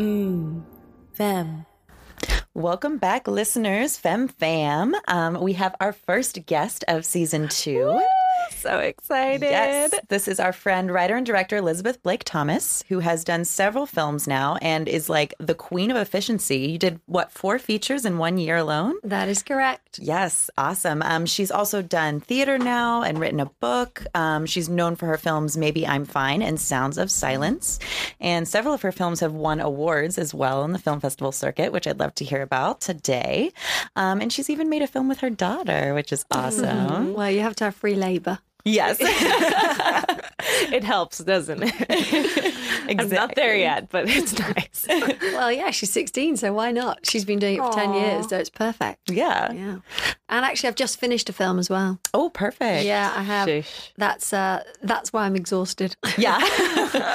Femme. Welcome back, listeners, Femme Fam. Um, we have our first guest of season two. So excited. Yes, this is our friend, writer and director Elizabeth Blake Thomas, who has done several films now and is like the queen of efficiency. You did what, four features in one year alone? That is correct. Yes, awesome. Um, she's also done theater now and written a book. Um, she's known for her films Maybe I'm Fine and Sounds of Silence. And several of her films have won awards as well in the film festival circuit, which I'd love to hear about today. Um, and she's even made a film with her daughter, which is awesome. Well, you have to have free labor. Yes, It helps, doesn't it? I'm not there yet, but it's nice. Well, yeah, she's 16, so why not? She's been doing it for 10 years, so it's perfect. Yeah. Yeah. And actually, I've just finished a film as well. Oh, perfect. Yeah, I have. Sheesh. That's uh, that's why I'm exhausted. Yeah.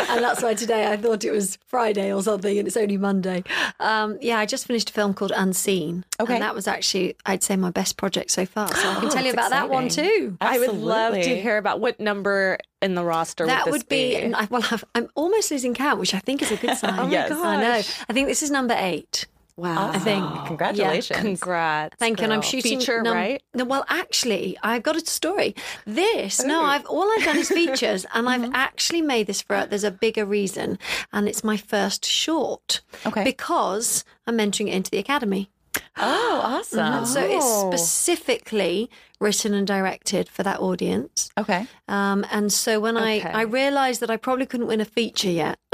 and that's why today I thought it was Friday or something, and it's only Monday. Um, yeah, I just finished a film called Unseen. Okay. And that was actually, I'd say, my best project so far. So I can tell you about that one too. I would love to Hear about what number in the roster That would would be, and I, well, I've, I'm almost losing count, which I think is a good sign. Oh my Yes. I know. I think this is number eight. Wow. I think. Congratulations. Congrats. Thank you. And I'm shooting feature, num- right? No, well, actually, I've got a story. This, no, oh. I've all I've done is features, and I've mm-hmm. actually made this for. There's a bigger reason, and it's my first short. Okay. Because I'm entering it into the academy. Oh, awesome. Mm-hmm. So it's oh. specifically written and directed for that audience. Okay. Um, and so when Okay. I, I realized that I probably couldn't win a feature yet.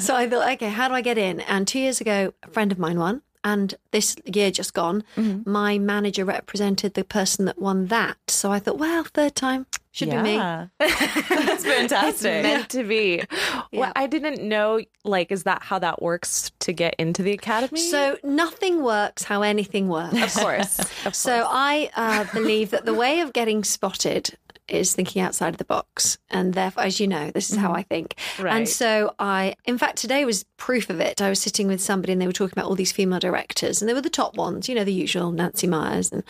so I thought, okay, how do I get in? And two years ago, a friend of mine won. And this year just gone, my manager represented the person that won that. So I thought, well, third time should be me. That's fantastic. Meant to be. Yeah. Well, I didn't know. Like, is that how that works to get into the academy? So nothing works how anything works. of course. Of So I uh, believe that the way of getting spotted is thinking outside of the box, and therefore, as you know, this is how I think. Right. And so I, in fact, today was proof of it. I was sitting with somebody, and they were talking about all these female directors, and they were the top ones, you know, the usual Nancy Meyers and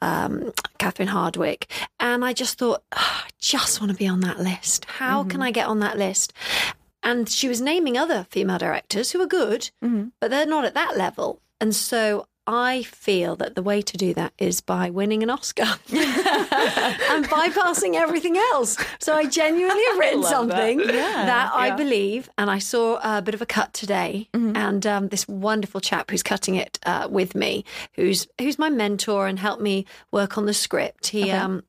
um, Catherine Hardwicke. And I just thought, "Ah, I just want to be on that list. How can I get on that list? And she was naming other female directors who are good, but they're not at that level. And so I feel that the way to do that is by winning an Oscar and bypassing everything else. So I genuinely have written something that, I believe, and I saw a bit of a cut today, and um, this wonderful chap who's cutting it uh, with me, who's who's my mentor and helped me work on the script. He um,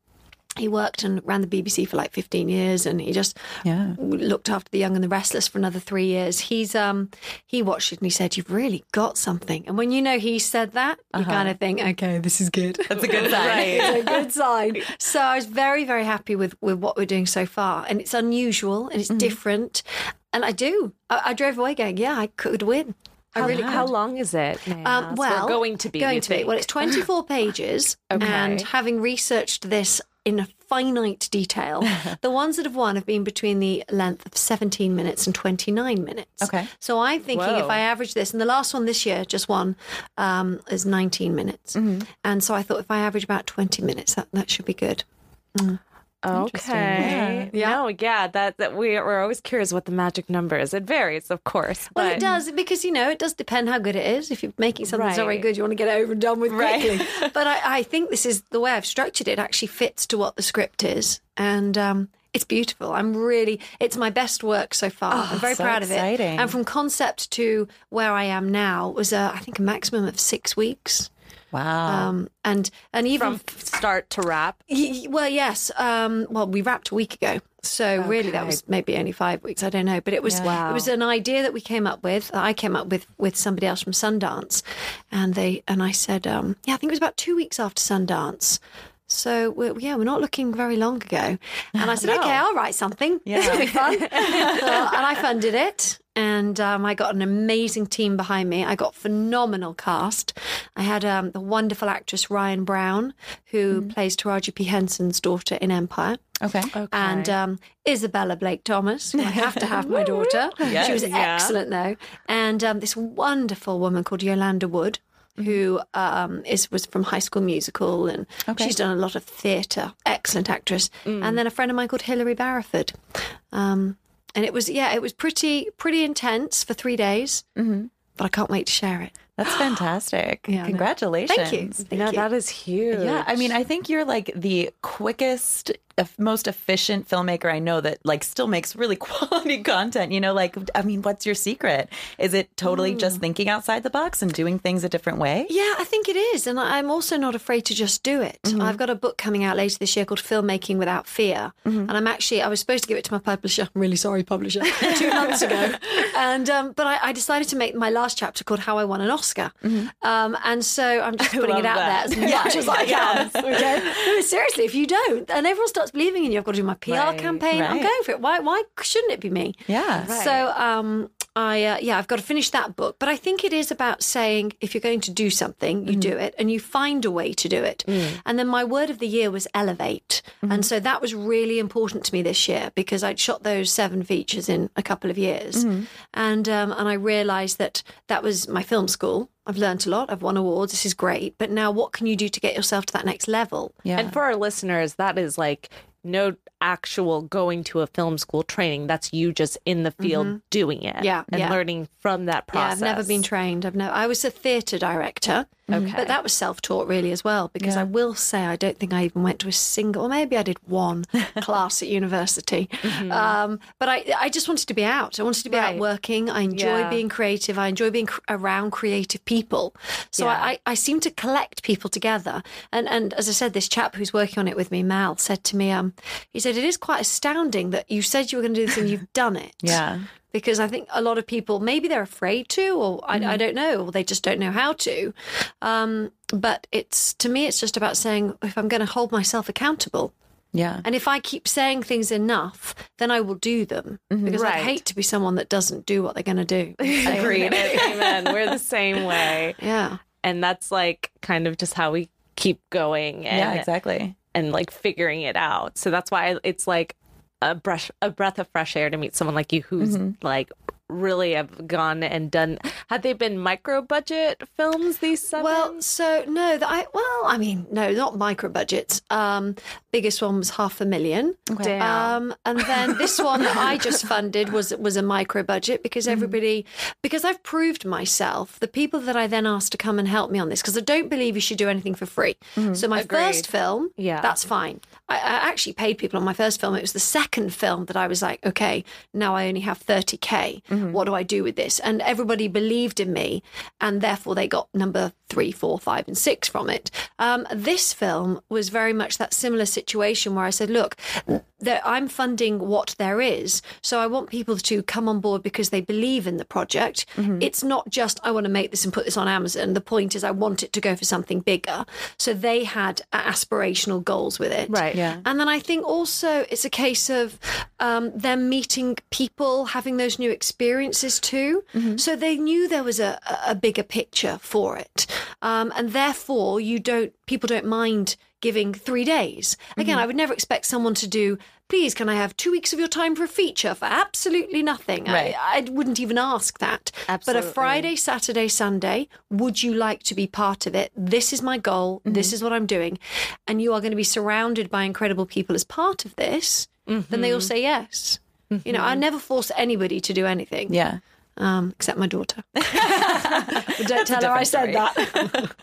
he worked and ran the BBC for like 15 years and he just Yeah. looked after the young and the restless for another three years. He's um he watched it and he said, You've really got something. And when you know he said that, you kind of think, Okay, this is good. That's a good sign. it's a good sign. So I was very, very happy with with what we're doing so far. And it's unusual and it's different. And I do. I, I drove away going, Yeah, I could win. I How, really how long is it? Um, well, going to be. going to be. Well, it's 24 pages, Okay. and having researched this in a finite detail, the ones that have won have been between the length of 17 minutes and 29 minutes. Okay. So I'm thinking if I average this, and the last one this year, just one, um, is 19 minutes, and so I thought if I average about 20 minutes, that that should be good. Okay. Yeah. No, yeah, that, that we, we're always curious what the magic number is. It varies, of course. Well, it does because you know it does depend how good it is. If you're making something that's not very good, you want to get it over and done with quickly. but I, I think this is the way I've structured it. Actually fits to what the script is, and um, It's beautiful. I'm really, it's my best work so far. I'm very so proud of it. And from concept to where I am now was, uh, I think, a maximum of six weeks. Wow. Um, and and even From start to wrap. Y- y- well, yes. Um, well, we wrapped a week ago, so really that was maybe only five weeks. I don't know, but it was Wow. it was an idea that we came up with. I came up with with somebody else from Sundance, and they and I said, um, yeah, I think it was about two weeks after Sundance. So we're, yeah, we're not looking very long ago. And I said, okay, I'll write something. This will be fun. Uh, and I funded it. And um, I got an amazing team behind me. I got phenomenal cast. I had um, the wonderful actress Ryan Brown, who plays Taraji P. Henson's daughter in Empire. okay. And um, Isabella Blake Thomas, I have to have my daughter. She was Yeah. excellent, though. And um, this wonderful woman called Yolanda Wood, who um, is was from High School Musical, and she's done a lot of theatre. Excellent actress. And then a friend of mine called Hilary Barrowford. Um, and it was yeah, it was pretty pretty intense for three days. Mm-hmm. But I can't wait to share it. That's fantastic. Yeah. Congratulations. Thank you. Thank no, you. that is huge. Yeah, I mean, I think you're like the quickest, most efficient filmmaker I know that like still makes really quality content. You know, like I mean, what's your secret? Is it totally just mm. thinking outside the box and doing things a different way? Yeah, I think it is. And I'm also not afraid to just do it. Mm-hmm. I've got a book coming out later this year called Filmmaking Without Fear. Mm-hmm. And I'm actually, I was supposed to give it to my publisher. I'm really sorry, publisher, two months ago. And, um, but I, I decided to make my last chapter called How I Won an Oscar. Um, and so I'm just putting it out that. there as much as I can. Okay? No, seriously, if you don't, and everyone starts believing in you, I've got to do my PR Right, campaign. I'm going for it. Why, why shouldn't it be me? Yeah. So um, I uh, yeah, I've got to finish that book. But I think it is about saying if you're going to do something, you do it, and you find a way to do it. And then my word of the year was elevate, and so that was really important to me this year because I'd shot those seven features in a couple of years, and um, and I realised that that was my film school. I've learned a lot. I've won awards. This is great. But now, what can you do to get yourself to that next level? Yeah. And for our listeners, that is like no actual going to a film school training. That's you just in the field mm-hmm. doing it. Yeah, And yeah. learning from that process. Yeah, I've never been trained. I've never. I was a theatre director, Okay. but that was self-taught really as well. Because I will say, I don't think I even went to a single. Or maybe I did one class at university. Um, but I, I just wanted to be out. I wanted to be out working. I enjoy Yeah. being creative. I enjoy being cr- around creative people. So Yeah. I, I, I seem to collect people together. And and as I said, this chap who's working on it with me, Mal, said to me, um, he said it is quite astounding that you said you were going to do this and you've done it Yeah. Because I think a lot of people maybe they're afraid to, or I, I don't know, or they just don't know how to. Um, but it's to me, it's just about saying if I'm going to hold myself accountable, Yeah. and if I keep saying things enough, then I will do them because Right. I hate to be someone that doesn't do what they're going to do. Agreed. Amen. We're the same way. Yeah. And that's like kind of just how we keep going and, Yeah, exactly. and like figuring it out. So that's why it's like a brush a breath of fresh air to meet someone like you who's mm-hmm. like really have gone and done had they been micro budget films these seven Well, so no, that I well, I mean, no, not micro budgets. Um, biggest one was half a million. Damn. Um, and then this one that I just funded was was a micro budget because Mm. everybody because I've proved myself. The people that I then asked to come and help me on this because I don't believe you should do anything for free. So my first film, Mm-hmm. Yeah. that's fine. I, I actually paid people on my first film. It was the second film that I was like, okay, now I only have thirty k. Mm-hmm. What do I do with this? And everybody believed in me, and therefore they got number three, four, five, and six from it. Um, this film was very much that similar situation where I said, look, there, I'm funding what there is. So I want people to come on board because they believe in the project. Mm-hmm. It's not just, I want to make this and put this on Amazon. The point is, I want it to go for something bigger. So they had aspirational goals with it. Right. Yeah. And then I think also it's a case of um, them meeting people, having those new experiences too. Mm-hmm. So they knew there was a, a bigger picture for it. Um, and therefore, you don't, people don't mind giving three days. Again, mm-hmm. I would never expect someone to do, please, can I have two weeks of your time for a feature for absolutely nothing? Right. I, I wouldn't even ask that. But a Friday, Saturday, Sunday, would you like to be part of it? This is my goal. This mm-hmm. is what I'm doing. And you are going to be surrounded by incredible people as part of this. Then they all say yes. You know, I mm-hmm. never force anybody to do anything. Yeah. Um, except my daughter. but don't tell her I said that.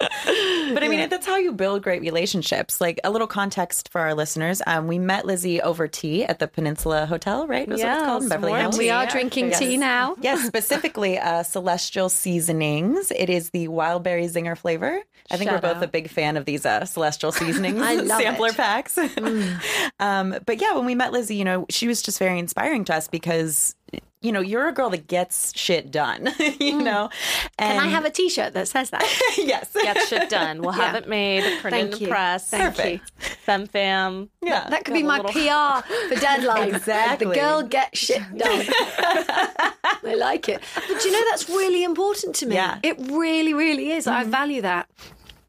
But I mean, that's how you build great relationships. Like a little context for our listeners. Um, we met Lizzie over tea at the Peninsula Hotel, right? Was what it's called in Beverly warm Hills. we are drinking Yes. tea now. Yes, specifically uh, Celestial Seasonings. It is the wild berry zinger flavor. I think Shout we're both out. a big fan of these uh, Celestial Seasonings sampler it. Mm. packs. um, but yeah, when we met Lizzie, you know, she was just very inspiring to us because, you know, you're a girl that gets shit done, you mm. know? And Can I have a T-shirt that says that? yes. Get shit done. We'll have it made, print Thank in the you. press. Thank Perfect. Femme Fam. Yeah. That could be Got a my little- PR for deadline. Exactly. The girl gets shit done. I like it. But you know, that's really important to me. Yeah. It really, really is. I mm-hmm. value that.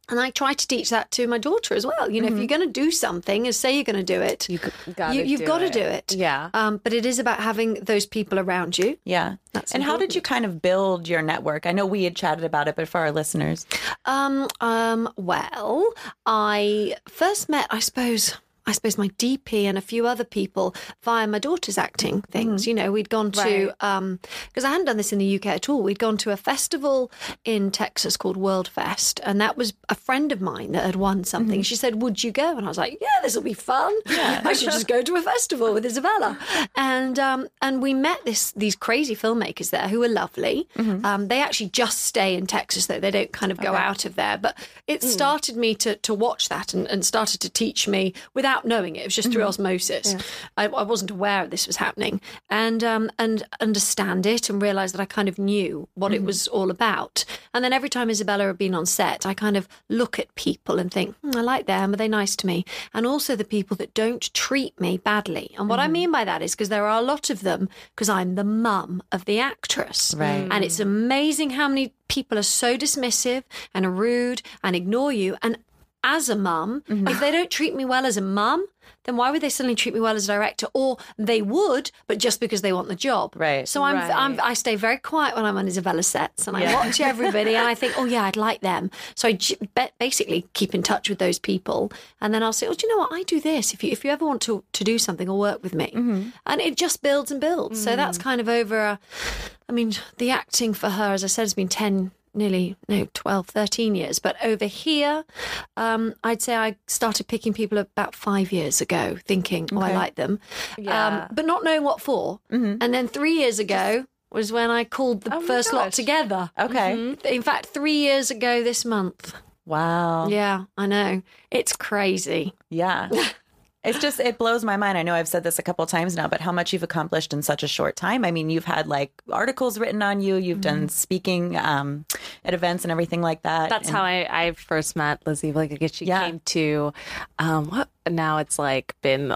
And I try to teach that to my daughter as well. You know, if you're going to do something and say you're going to do it, You gotta you, you've got to do it. Yeah. Um, but it is about having those people around you. Yeah. That's and how did you kind of build your network? I know we had chatted about it, but for our listeners. Um, um, well, I first met, I suppose, I suppose my DP and a few other people via my daughter's acting things. You know, we'd gone to, um, because I hadn't done this in the UK at all. We'd gone to a festival in Texas called World Fest, and that was a friend of mine that had won something. She said, "Would you go?" And I was like, "Yeah, this will be fun. I should just go to a festival with Isabella." And um, and we met this these crazy filmmakers there who were lovely. Um, they actually just stay in Texas though; they don't kind of go out of there. But it started me to to watch that and, and started to teach me without knowing it. It was just through osmosis. I, I wasn't aware this was happening, and um, and understand it and realize that I kind of knew what it was all about. And then every time Isabella had been on set, I kind of look at people and think, hmm, I like them. Are they nice to me? And also the people that don't treat me badly. And what I mean by that is because there are a lot of them because I'm the mum of the actress, Right. And it's amazing how many people are so dismissive and rude and ignore you. And as a mum, if mm-hmm. they don't treat me well as a mum, then why would they suddenly treat me well as a director? Or they would, but just because they want the job. Right. So I'm, Right. I'm I stay very quiet when I'm on Isabella's sets, and I watch everybody, and I think, oh yeah, I'd like them. So I j- basically keep in touch with those people, and then I'll say, oh, do you know what? I do this. If you if you ever want to to do something or work with me, mm-hmm. and it just builds and builds. So that's mm. kind of over. A, I mean, the acting for her, as I said, has been ten. Nearly no 12, 13 years. But over here, um, I'd say I started picking people about five years ago, thinking, oh, I like them. Yeah. Um, but not knowing what for. And then three years ago was when I called the Oh first lot together. Okay. In fact, three years ago this month. Wow. Yeah, I know. It's crazy. Yeah. It's just, it blows my mind. I know I've said this a couple times now, but how much you've accomplished in such a short time. I mean, you've had like articles written on you, you've done speaking um, at events and everything like that. That's And- how I, I first met Lizzie. Like, I guess she Yeah. came to, um, what? Now it's like been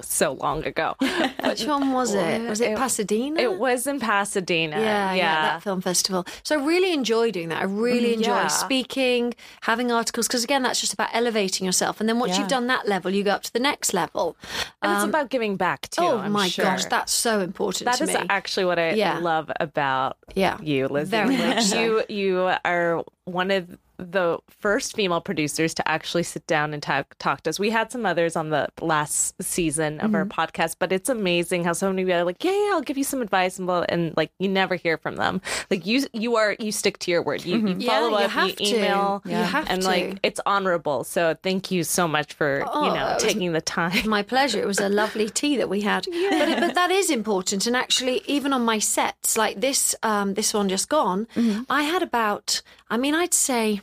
so long ago. Which one was it? Was it, It- Pasadena? it was in Pasadena. yeah, yeah, that film festival. So I really enjoy doing that. I really mm, enjoy Yeah. speaking, having articles, because again, that's just about elevating yourself. And then once Yeah. you've done that level, you go up to the next level. and it's um, about giving back too. oh I'm my sure. gosh, that's so important That is me. actually what I Yeah. love about Yeah. you, Lizzie. Very much so. You you are one of the first female producers to actually sit down and talk, talk to us. We had some others on the last season of our Mm-hmm. podcast, but it's amazing how so many people are like, "Yeah, yeah, I'll give you some advice," and blah, and like you never hear from them. Like you, you are you stick to your word. You, you Mm-hmm. Yeah, follow you up, have you to. email, You have and to. like it's honorable. So thank you so much for Oh, you know taking the time. My pleasure. It was a lovely tea that we had. But, but that is important. And actually, even on my sets, like this, um, this one just gone, Mm-hmm. I had about, I mean, I'd say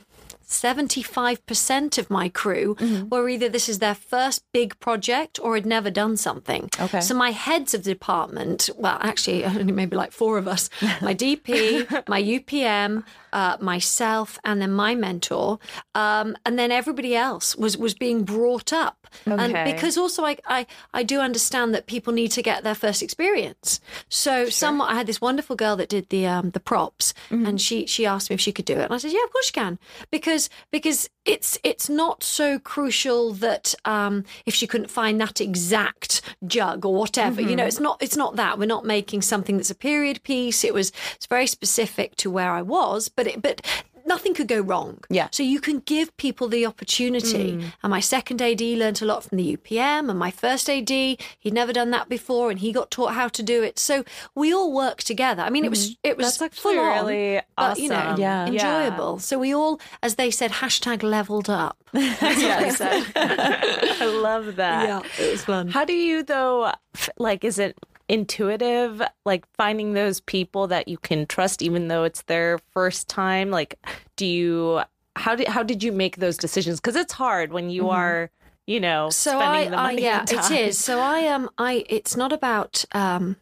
75% of my crew Mm-hmm. were either this is their first big project or had never done something. Okay. So my heads of the department, well, actually, only maybe like four of us my DP, my UPM, uh, myself, and then my mentor. Um, and then everybody else was, was being brought up. And Okay. because also I, I, I do understand that people need to get their first experience. So some I had this wonderful girl that did the um, the props and she she asked me if she could do it. And I said, Yeah, of course you can. Because because it's it's not so crucial that um, if she couldn't find that exact jug or whatever, you know, it's not it's not that. We're not making something that's a period piece. It was it's very specific to where I was, but it but nothing could go wrong. Yeah. So you can give people the opportunity. Mm. And my second AD learnt a lot from the UPM, and my first AD, he'd never done that before, and he got taught how to do it. So we all work together. I mean, it was mm. it was That's actually full on, really but, you know. Yeah. enjoyable. So we all, as they said, hashtag leveled up. That's what they said. I love that. Yeah, it was fun. How do you though like is it intuitive like finding those people that you can trust even though it's their first time like do you how did how did you make those decisions? Cuz it's hard when you are you know Mm-hmm. so spending I, the I money yeah it is. So i um i it's not about um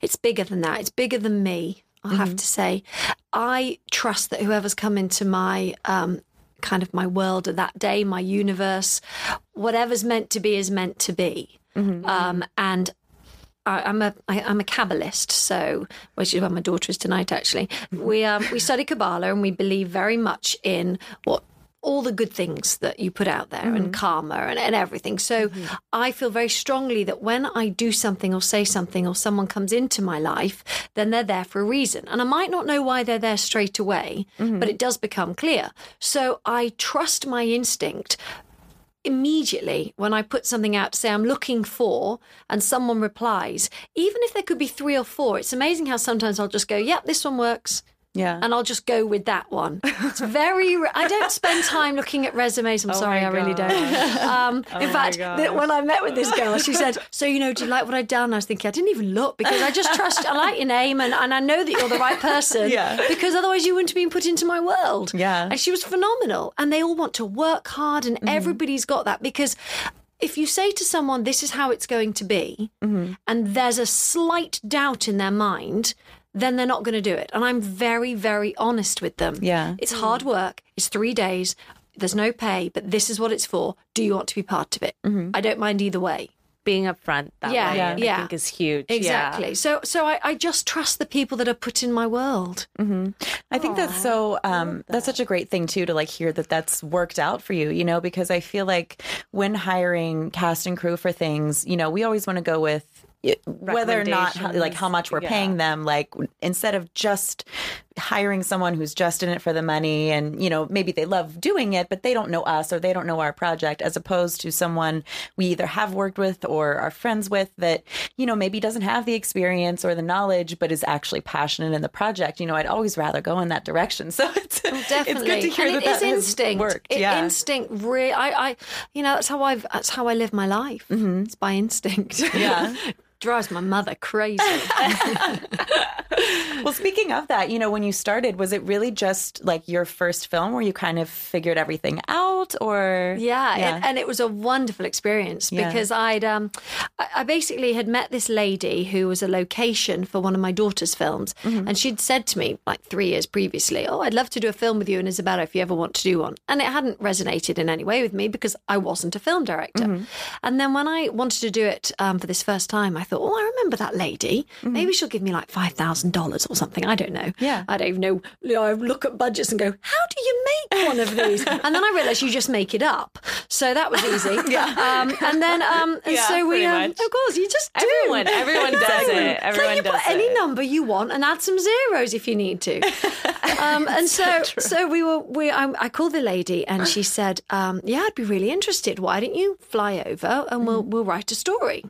it's bigger than that. It's bigger than me i have to say. I trust that whoever's come into my um kind of my world at that day my universe whatever's meant to be is meant to be. Um and I, I'm a I, I'm a Kabbalist, so which is where my daughter is tonight. Actually, we um we study Kabbalah and we believe very much in what all the good things that you put out there and mm-hmm. karma and, and everything. So mm-hmm. I feel very strongly that when I do something or say something or someone comes into my life, then they're there for a reason. And I might not know why they're there straight away, but mm-hmm. it does become clear. So I trust my instinct immediately when I put something out to say I'm looking for and someone replies, even if there could be three or four, it's amazing how sometimes I'll just go, yep, this one works. Yeah. And I'll just go with that one. It's very, I don't spend time looking at resumes. I'm sorry, I really don't. Um, in fact, the, when I met with this girl, she said, "So you know, do you like what I'd done?" I was thinking, I didn't even look because I just trust. I like your name, and, and I know that you're the right person. Yeah. Because otherwise, you wouldn't have been put into my world. Yeah. And she was phenomenal, and they all want to work hard, and Mm-hmm. everybody's got that because if you say to someone, this is how it's going to be, Mm-hmm. and there's a slight doubt in their mind, then they're not going to do it. And I'm very, very honest with them. Yeah. It's hard work, it's three days, there's no pay, but this is what it's for. Do you want to be part of it? Mm-hmm. I don't mind either way. being upfront that Yeah, way yeah. I Yeah. think is huge Yeah. Exactly. So so I, I just trust the people that are put in my world. I think that's so um that's such a great thing too to like hear that that's worked out for you, you know, because I feel like when hiring cast and crew for things, you know, we always want to go with it- whether or not like how much we're Yeah. paying them like instead of just hiring someone who's just in it for the money and you know maybe they love doing it but they don't know us or they don't know our project as opposed to someone we either have worked with or are friends with that you know maybe doesn't have the experience or the knowledge but is actually passionate in the project you know i'd always rather go in that direction so it's, Definitely. it's good to hear and that it is that has instinct. worked It- yeah Instinct really I, I you know, that's how I've that's how I live my life. It's by instinct. Mm-hmm. Yeah. Drives my mother crazy. Well, speaking of that, you know, when you started, was it really just like your first film where you kind of figured everything out, or Yeah, And, and it was a wonderful experience Yeah. because I'd um, I, I basically had met this lady who was a location for one of my daughter's films, Mm-hmm. and she'd said to me like three years previously, "Oh, I'd love to do a film with you and Isabella if you ever want to do one." And it hadn't resonated in any way with me because I wasn't a film director. Mm-hmm. And then when I wanted to do it um, for this first time, I thought, "Oh, I remember that lady. Maybe she'll give me like five thousand dollars or something. I don't know. Mm-hmm. Yeah. I don't even know. I look at budgets and go, how do you make one of these? and then I realised you just make it up. So that was easy. yeah. Um, and then, um, and Yeah, so we, um, of course, you just do. Everyone- everyone does it. Everyone you does put any it. number you want and add some zeros if you need to. um, and so, so we were. We I, I called the lady and she said, um, "Yeah, I'd be really interested. Why don't you fly over and we'll we'll write a story."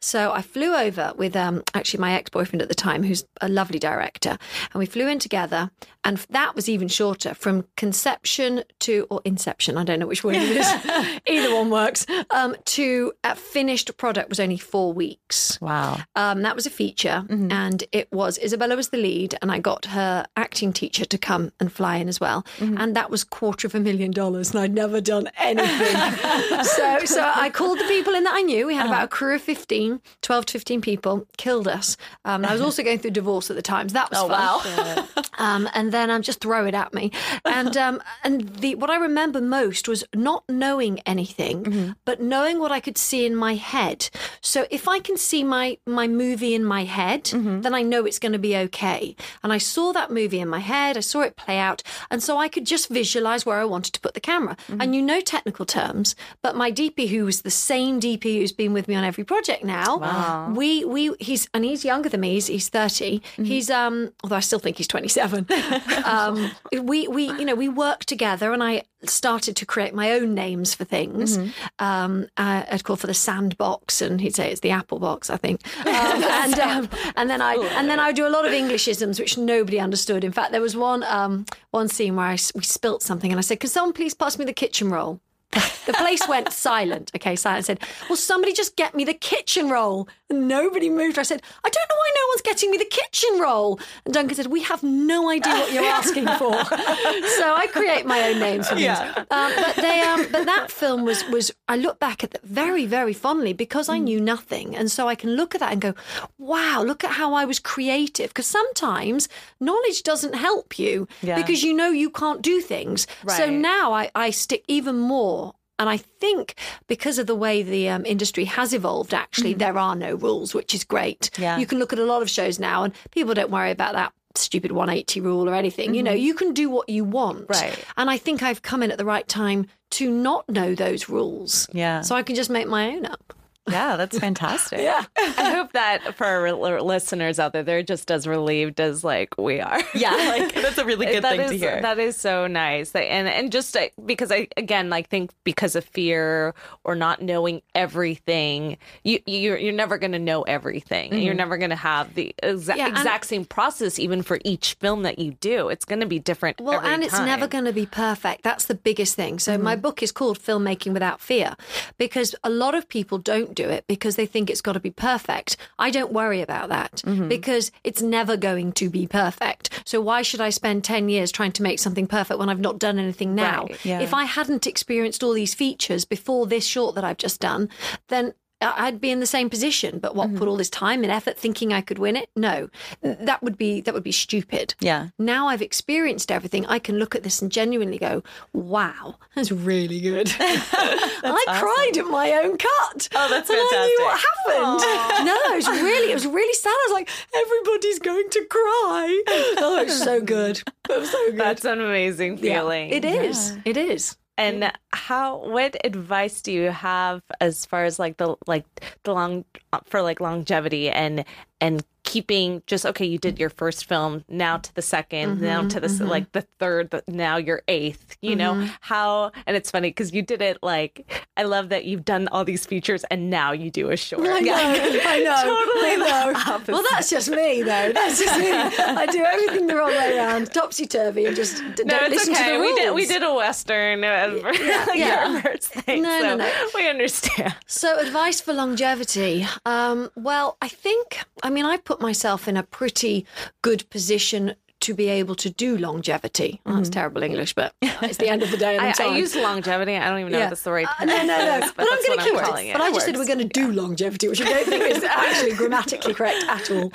So I flew over with um, actually my ex boyfriend at the time, who's a lovely director, and we flew in together. And that was even shorter from conception to, or inception, I don't know which word it is, either one works, um, to a finished product was only four weeks. wow, Um, that was a feature, and it was Isabella was the lead, and I got her acting teacher to come and fly in as well, and that was quarter of a million dollars, and I'd never done anything. so, so I called the people in that I knew. We had about a crew of 15, 12 to fifteen people. Killed us. Um, I was also going through divorce at the time, so that was fun. Um, and then I'm um, just throw it at me. And um, and the what I remember most was not knowing anything, but knowing what I could see in my head. So if I can see my my movie in my head, then I know it's going to be okay. And I saw that movie in my head. I saw it play out, and so I could just visualize where I wanted to put the camera. I knew no technical terms, but my DP, who was the same DP who's been with me on every project project now. We we he's and he's younger than me. He's he's 30 Mm-hmm. He's um although I still think he's twenty seven. um, we we you know we worked together, and I started to create my own names for things. Mm-hmm. Um, uh, I'd call for the sandbox, and he'd say it's the apple box, I think. Um, and um, and then I and then I would do a lot of Englishisms which nobody understood. In fact, there was one um one scene where I we spilt something, and I said, "Can someone please pass me the kitchen roll?" The place went silent. Okay, silent. I said, Will somebody just get me the kitchen roll? And nobody moved. I said, I don't know why no one's getting me the kitchen roll. And Duncan said, We have no idea what you're asking for. so I create my own names for things. Um, but they um, but that film was was I look back at that very, very fondly because Mm. I knew nothing. And so I can look at that and go, Wow, look at how I was creative. Because sometimes knowledge doesn't help you Yeah. because you know you can't do things. So now I, I stick even more. And I think because of the way the um, industry has evolved, actually, there are no rules, which is great. Yeah. You can look at a lot of shows now and people don't worry about that stupid 180 rule or anything. You know, you can do what you want. Right. And I think I've come in at the right time to not know those rules. Yeah. So I can just make my own up. Yeah, that's fantastic. Yeah. I hope that for our listeners out there, they're just as relieved as like we are. Yeah, like that's a really good thing to hear. That is so nice. And and just because I again like think because of fear or not knowing everything, you you're you're never going to know everything. You're mm-hmm. never going to have the exa- Yeah, exact same process even for each film that you do. It's going to be different. Well, and it's time. never going to be perfect. That's the biggest thing. So, my mm-hmm. book is called Filmmaking Without Fear because a lot of people don't do it because they think it's got to be perfect. I don't worry about that mm-hmm. because it's never going to be perfect. So, why should I spend 10 years trying to make something perfect when I've not done anything now? Right. Yeah. If I hadn't experienced all these features before this short that I've just done, then I'd be in the same position. But what mm-hmm. put all this time and effort thinking I could win it? No, that would be that would be stupid yeah. now I've experienced everything, I can look at this and genuinely go, wow, that's really good. I cried at my own cut. Oh, that's and I knew what fantastic. happened. No, it was really, it was really sad. I was like, everybody's going to cry. Oh, it's so good. It was so good. That's an amazing Yeah, feeling. it is. It is. And how? What advice do you have as far as like the like the long uh, for like longevity and and keeping just okay? You did your first film, now to the 2nd now to the s like the third, the, now your eighth. You know how? And it's funny because you did it like I love that you've done all these features and now you do a short. I know, I know, Totally I know. Well, that's just me, though. That's just me. I do everything the wrong way around, topsy turvy, and just d- No, don't listen okay. to the we did we did a western uh, for yeah. your first thing, No, no, no. we understand. So, advice for longevity. Um, well, I think, I mean, I put myself in a pretty good position to be able to do longevity. Well, that's terrible English, but it's the end of the day. And I'm Mm-hmm. I, I use longevity. I don't even know Yeah. if that's the right Uh, no, no, no. But, But, I'm going to it. But I just said we're going to do longevity, which I don't think is actually grammatically correct at all.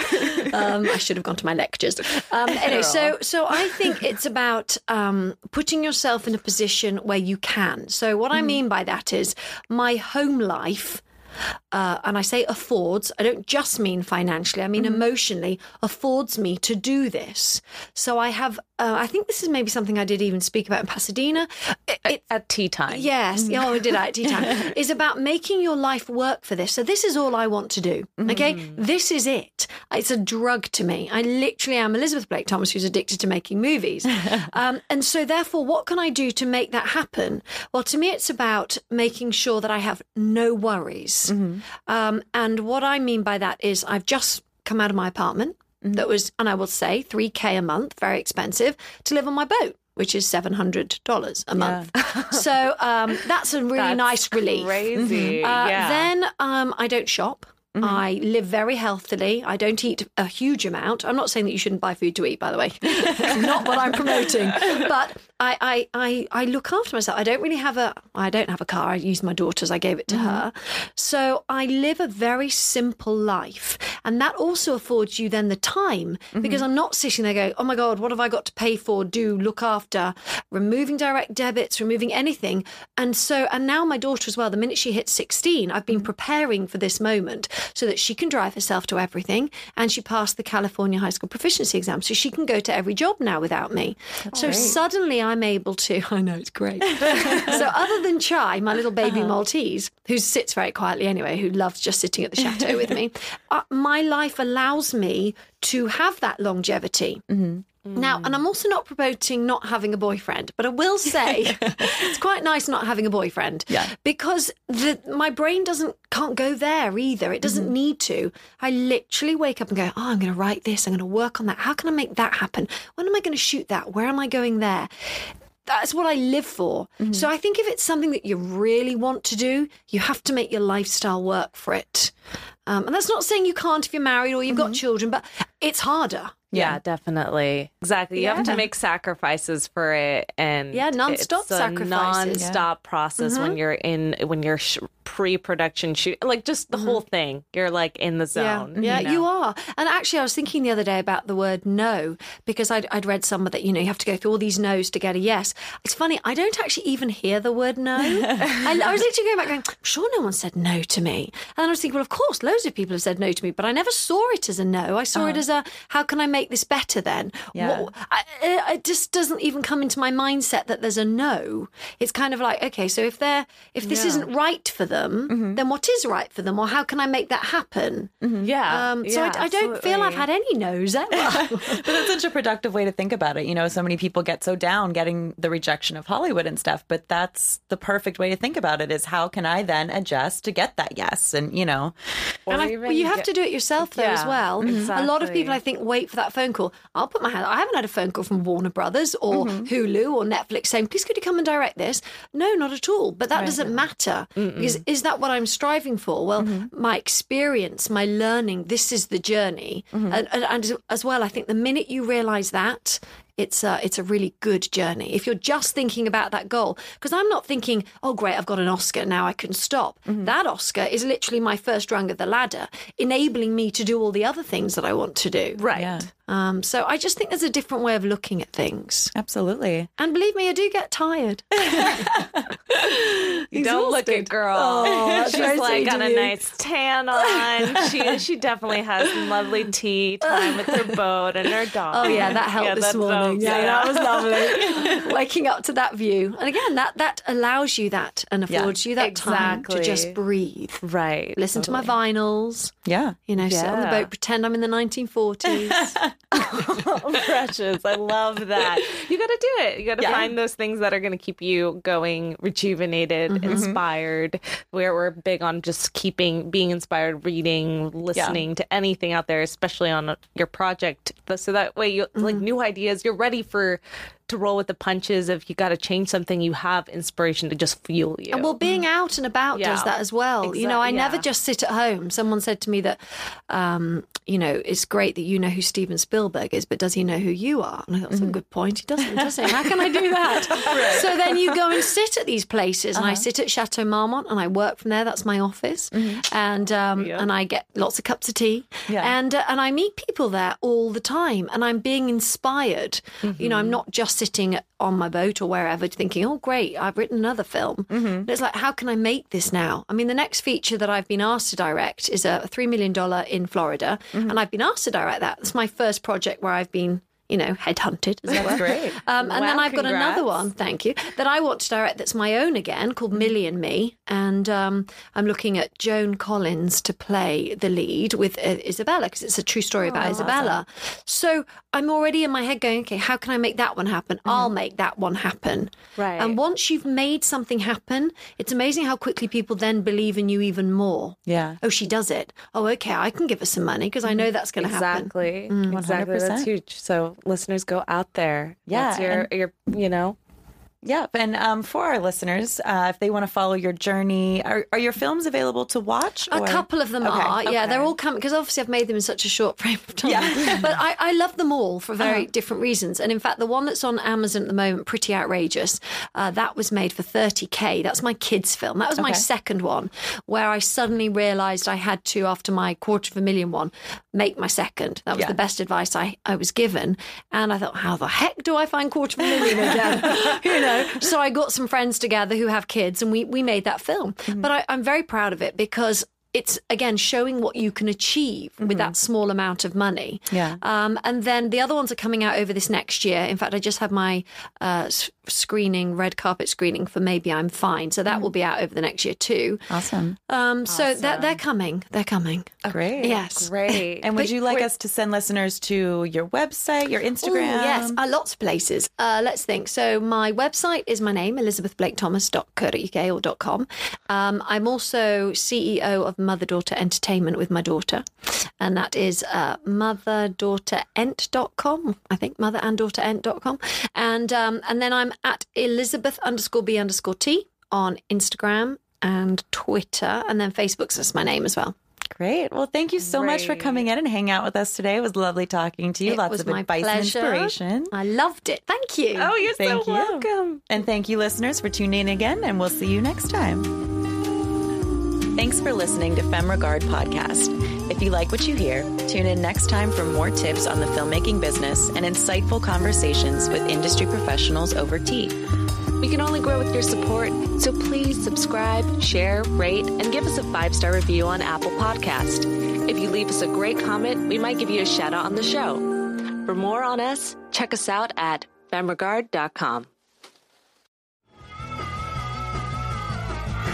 Um, I should have gone to my lectures. Um, anyway, so so I think it's about um, putting yourself in a position where you can. So what I mean by that is my home life. Uh, and I say affords, I don't just mean financially, I mean emotionally, affords me to do this. So I have, uh, I think this is maybe something I did even speak about in Pasadena. It, it, at tea time. Yes, yeah, oh, we did that at tea time. is about making your life work for this. So this is all I want to do. Okay, this is it. It's a drug to me. I literally am Elizabeth Blake Thomas, who's addicted to making movies, um, and so therefore, what can I do to make that happen? Well, to me, it's about making sure that I have no worries. Um, and what I mean by that is, I've just come out of my apartment that was, and I will say, three k a month, very expensive to live on my boat. Which is seven hundred dollars a month, so um, that's a really That's nice relief. Crazy. Uh, yeah. Then um, I don't shop. Mm-hmm. I live very healthily. I don't eat a huge amount. I'm not saying that you shouldn't buy food to eat, by the way. Not what I'm promoting. But I, I, I, I look after myself. I don't really have a. I don't have a car. I use my daughter's. I gave it to Mm-hmm. her. So I live a very simple life, And that also affords you then the time because I'm not sitting there going, oh my God, what have I got to pay for, do, look after, removing direct debits, removing anything. And so, and now my daughter as well, the minute she hits 16, I've been preparing for this moment so that she can drive herself to everything and she passed the California High School Proficiency Exam. So she can go to every job now without me. so suddenly I'm able to, I know it's great. so other than Chai, my little baby Maltese, who sits very quietly anyway, who loves just sitting at the chateau with me, uh, my life allows me to have that longevity. Now, mm. and I'm also not promoting not having a boyfriend, but I will say it's quite nice not having a boyfriend. Yeah. Because the my brain doesn't can't go there either. It doesn't mm-hmm. need to. I literally wake up and go, Oh, I'm gonna write this, I'm gonna work on that. How can I make that happen? When am I gonna shoot that? Where am I going there? That's what I live for. So mm-hmm. I think if it's something that you really want to do, you have to make your lifestyle work for it. Um, and that's not saying you can't if you're married or you've got mm-hmm. children, but it's harder. Yeah, definitely. Exactly. You have to make sacrifices for it and Yeah, non-stop it's a sacrifices. Non-stop process when mm-hmm. you're in when you're sh- pre-production shoot like just the whole mm-hmm. thing. You're like in the zone. Yeah, you you, know? are. And actually, I was thinking the other day about the word no because I'd, I'd read somewhere that, you know, you have to go through all these no's to get a yes. It's funny, I don't actually even hear the word no. I, I was literally going back going, I'm sure no one said no to me. And I was thinking, well, of course, loads of people have said no to me, but I never saw it as a no. I saw it as a, how can I make this better then? Yeah. What- I, it just doesn't even come into my mindset that there's a no. It's kind of like, okay, so if they're, if this isn't right for them, then what is right for them? Or how can I make that happen? Yeah. Um, so yeah, I, I don't feel I've had any no's ever. but that's such a productive way to think about it. You know, so many people get so down getting the rejection of Hollywood and stuff, but that's the perfect way to think about it is how can I then adjust to get that yes? And, you know, and I, well, you have get- to do it yourself though as Yeah, well. A lot of people. I think, wait for that phone call. I'll put my hand. I haven't had a phone call from Warner Brothers or Hulu or Netflix saying, "Please, could you come and direct this?" No, not at all. But that doesn't matter because is that what I'm striving for? Well, my experience, my learning. This is the journey, and, and, and as well, I think the minute you realise that. It's a, it's a really good journey. If you're just thinking about that goal, because I'm not thinking, oh, great, I've got an Oscar, now I can stop. Mm-hmm. That Oscar is literally my first rung of the ladder, enabling me to do all the other things that I want to do. Right. Yeah. Um, so I just think there's a different way of looking at things. absolutely. And believe me, I do get tired. You don't look it, girl. Oh, She's very like sweet got a nice tan on. She she definitely has some lovely tea time with her boat and her dog. Oh yeah, that helped Yeah, this that morning. helps, Yeah, yeah. that was lovely. Waking up to that view, and again, that that allows you that and affords you that time to just breathe. Right. Listen to my vinyls. Yeah. You know, sit on the boat, pretend I'm in the 1940s. precious. I love that. You got to do it. You got to Yeah. find those things that are going to keep you going, rejuvenated, Mm-hmm. inspired. Where we're big on just keeping being inspired, reading, listening to anything out there, especially on your project. So that way, you like Mm-hmm. new ideas. You're ready for to roll with the punches. If you got to change something, you have inspiration to just fuel you. And well, being out and about does that as well. you know, I Exact- never just sit at home. Someone said to me that, um, you know, it's great that you know who Steven Spielberg is, but does he know who you are? And I thought, that's a good point. He doesn't, does he? How can I do that? So then you go and sit at these places, and I sit at Chateau Marmont, and I work from there. That's my office, and um, and I get lots of cups of tea, Yeah. and uh, and I meet people there all the time, and I'm being inspired. You know, I'm not just sitting on my boat or wherever thinking, oh, great, I've written another film. Mm-hmm. But It's like, how can I make this now? I mean, the next feature that I've been asked to direct is a $3 million in Florida, mm-hmm. and I've been asked to direct that. It's my first project where I've been. You know, headhunted. As it were. great. Um, and then I've got another one, thank you, that I want to direct that's my own again called Millie and Me. And um, I'm looking at Joan Collins to play the lead with uh, Isabella because it's a true story about Isabella. So I'm already in my head going, okay, how can I make that one happen? I'll make that one happen. Right. And once you've made something happen, it's amazing how quickly people then believe in you even more. Yeah. Oh, she does it. Oh, okay, I can give her some money because I know that's going to happen. Exactly. Mm, Exactly. That's huge. So listeners go out there. Yeah, That's your your you know Yep. And um, for our listeners, uh, if they want to follow your journey, are, are your films available to watch? A couple of them Okay, are. Yeah, they're all coming because obviously I've made them in such a short frame of time. Yeah. but I, I love them all for very Uh-huh. different reasons. And in fact, the one that's on Amazon at the moment, Pretty Outrageous, uh, that was made for 30K. That's my kids' film. That was my second one where I suddenly realized I had to, after my quarter of a million one, make my second. That was Yeah. the best advice I, I was given. And I thought, how the heck do I find quarter of a million again? you know, so I got some friends together who have kids and we, we made that film. Mm-hmm. But I, I'm very proud of it because it's again showing what you can achieve with that small amount of money. Mm-hmm. Yeah. Um, and then the other ones are coming out over this next year. In fact, I just had my uh, screening, red carpet screening for Maybe I'm Fine. So Mm. that will be out over the next year too. Awesome. Um, So that they're coming. They're coming. Great. Yes. Great. And would you like us to send listeners to your website, your Ooh, Instagram? yes, uh, lots of places. Uh, let's think. So my website is my name, elizabethblakethomas.co.uk or .com. Um, I'm also CEO of Mother Daughter Entertainment with my daughter, and that is uh, motherdaughterent.com. I think mother and daughterent.com. And um, and then I'm at Elizabeth underscore B underscore T on Instagram and Twitter, and then Facebook's just my name as well. Great. Well, thank you so much for coming in and hanging out with us today. It was lovely talking to you. It Lots was of my advice pleasure. and inspiration. I loved it. Thank you. Oh, you're Thank so you. welcome. And thank you, listeners, for tuning in again, and we'll see you next time. Thanks for listening to Femme Regard Podcast. If you like what you hear, tune in next time for more tips on the filmmaking business and insightful conversations with industry professionals over tea. We can only grow with your support, so please subscribe, share, rate, and give us a five star review on Apple Podcast. If you leave us a great comment, we might give you a shout out on the show. For more on us, check us out at femregard.com.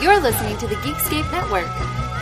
You're listening to the Geekscape Network.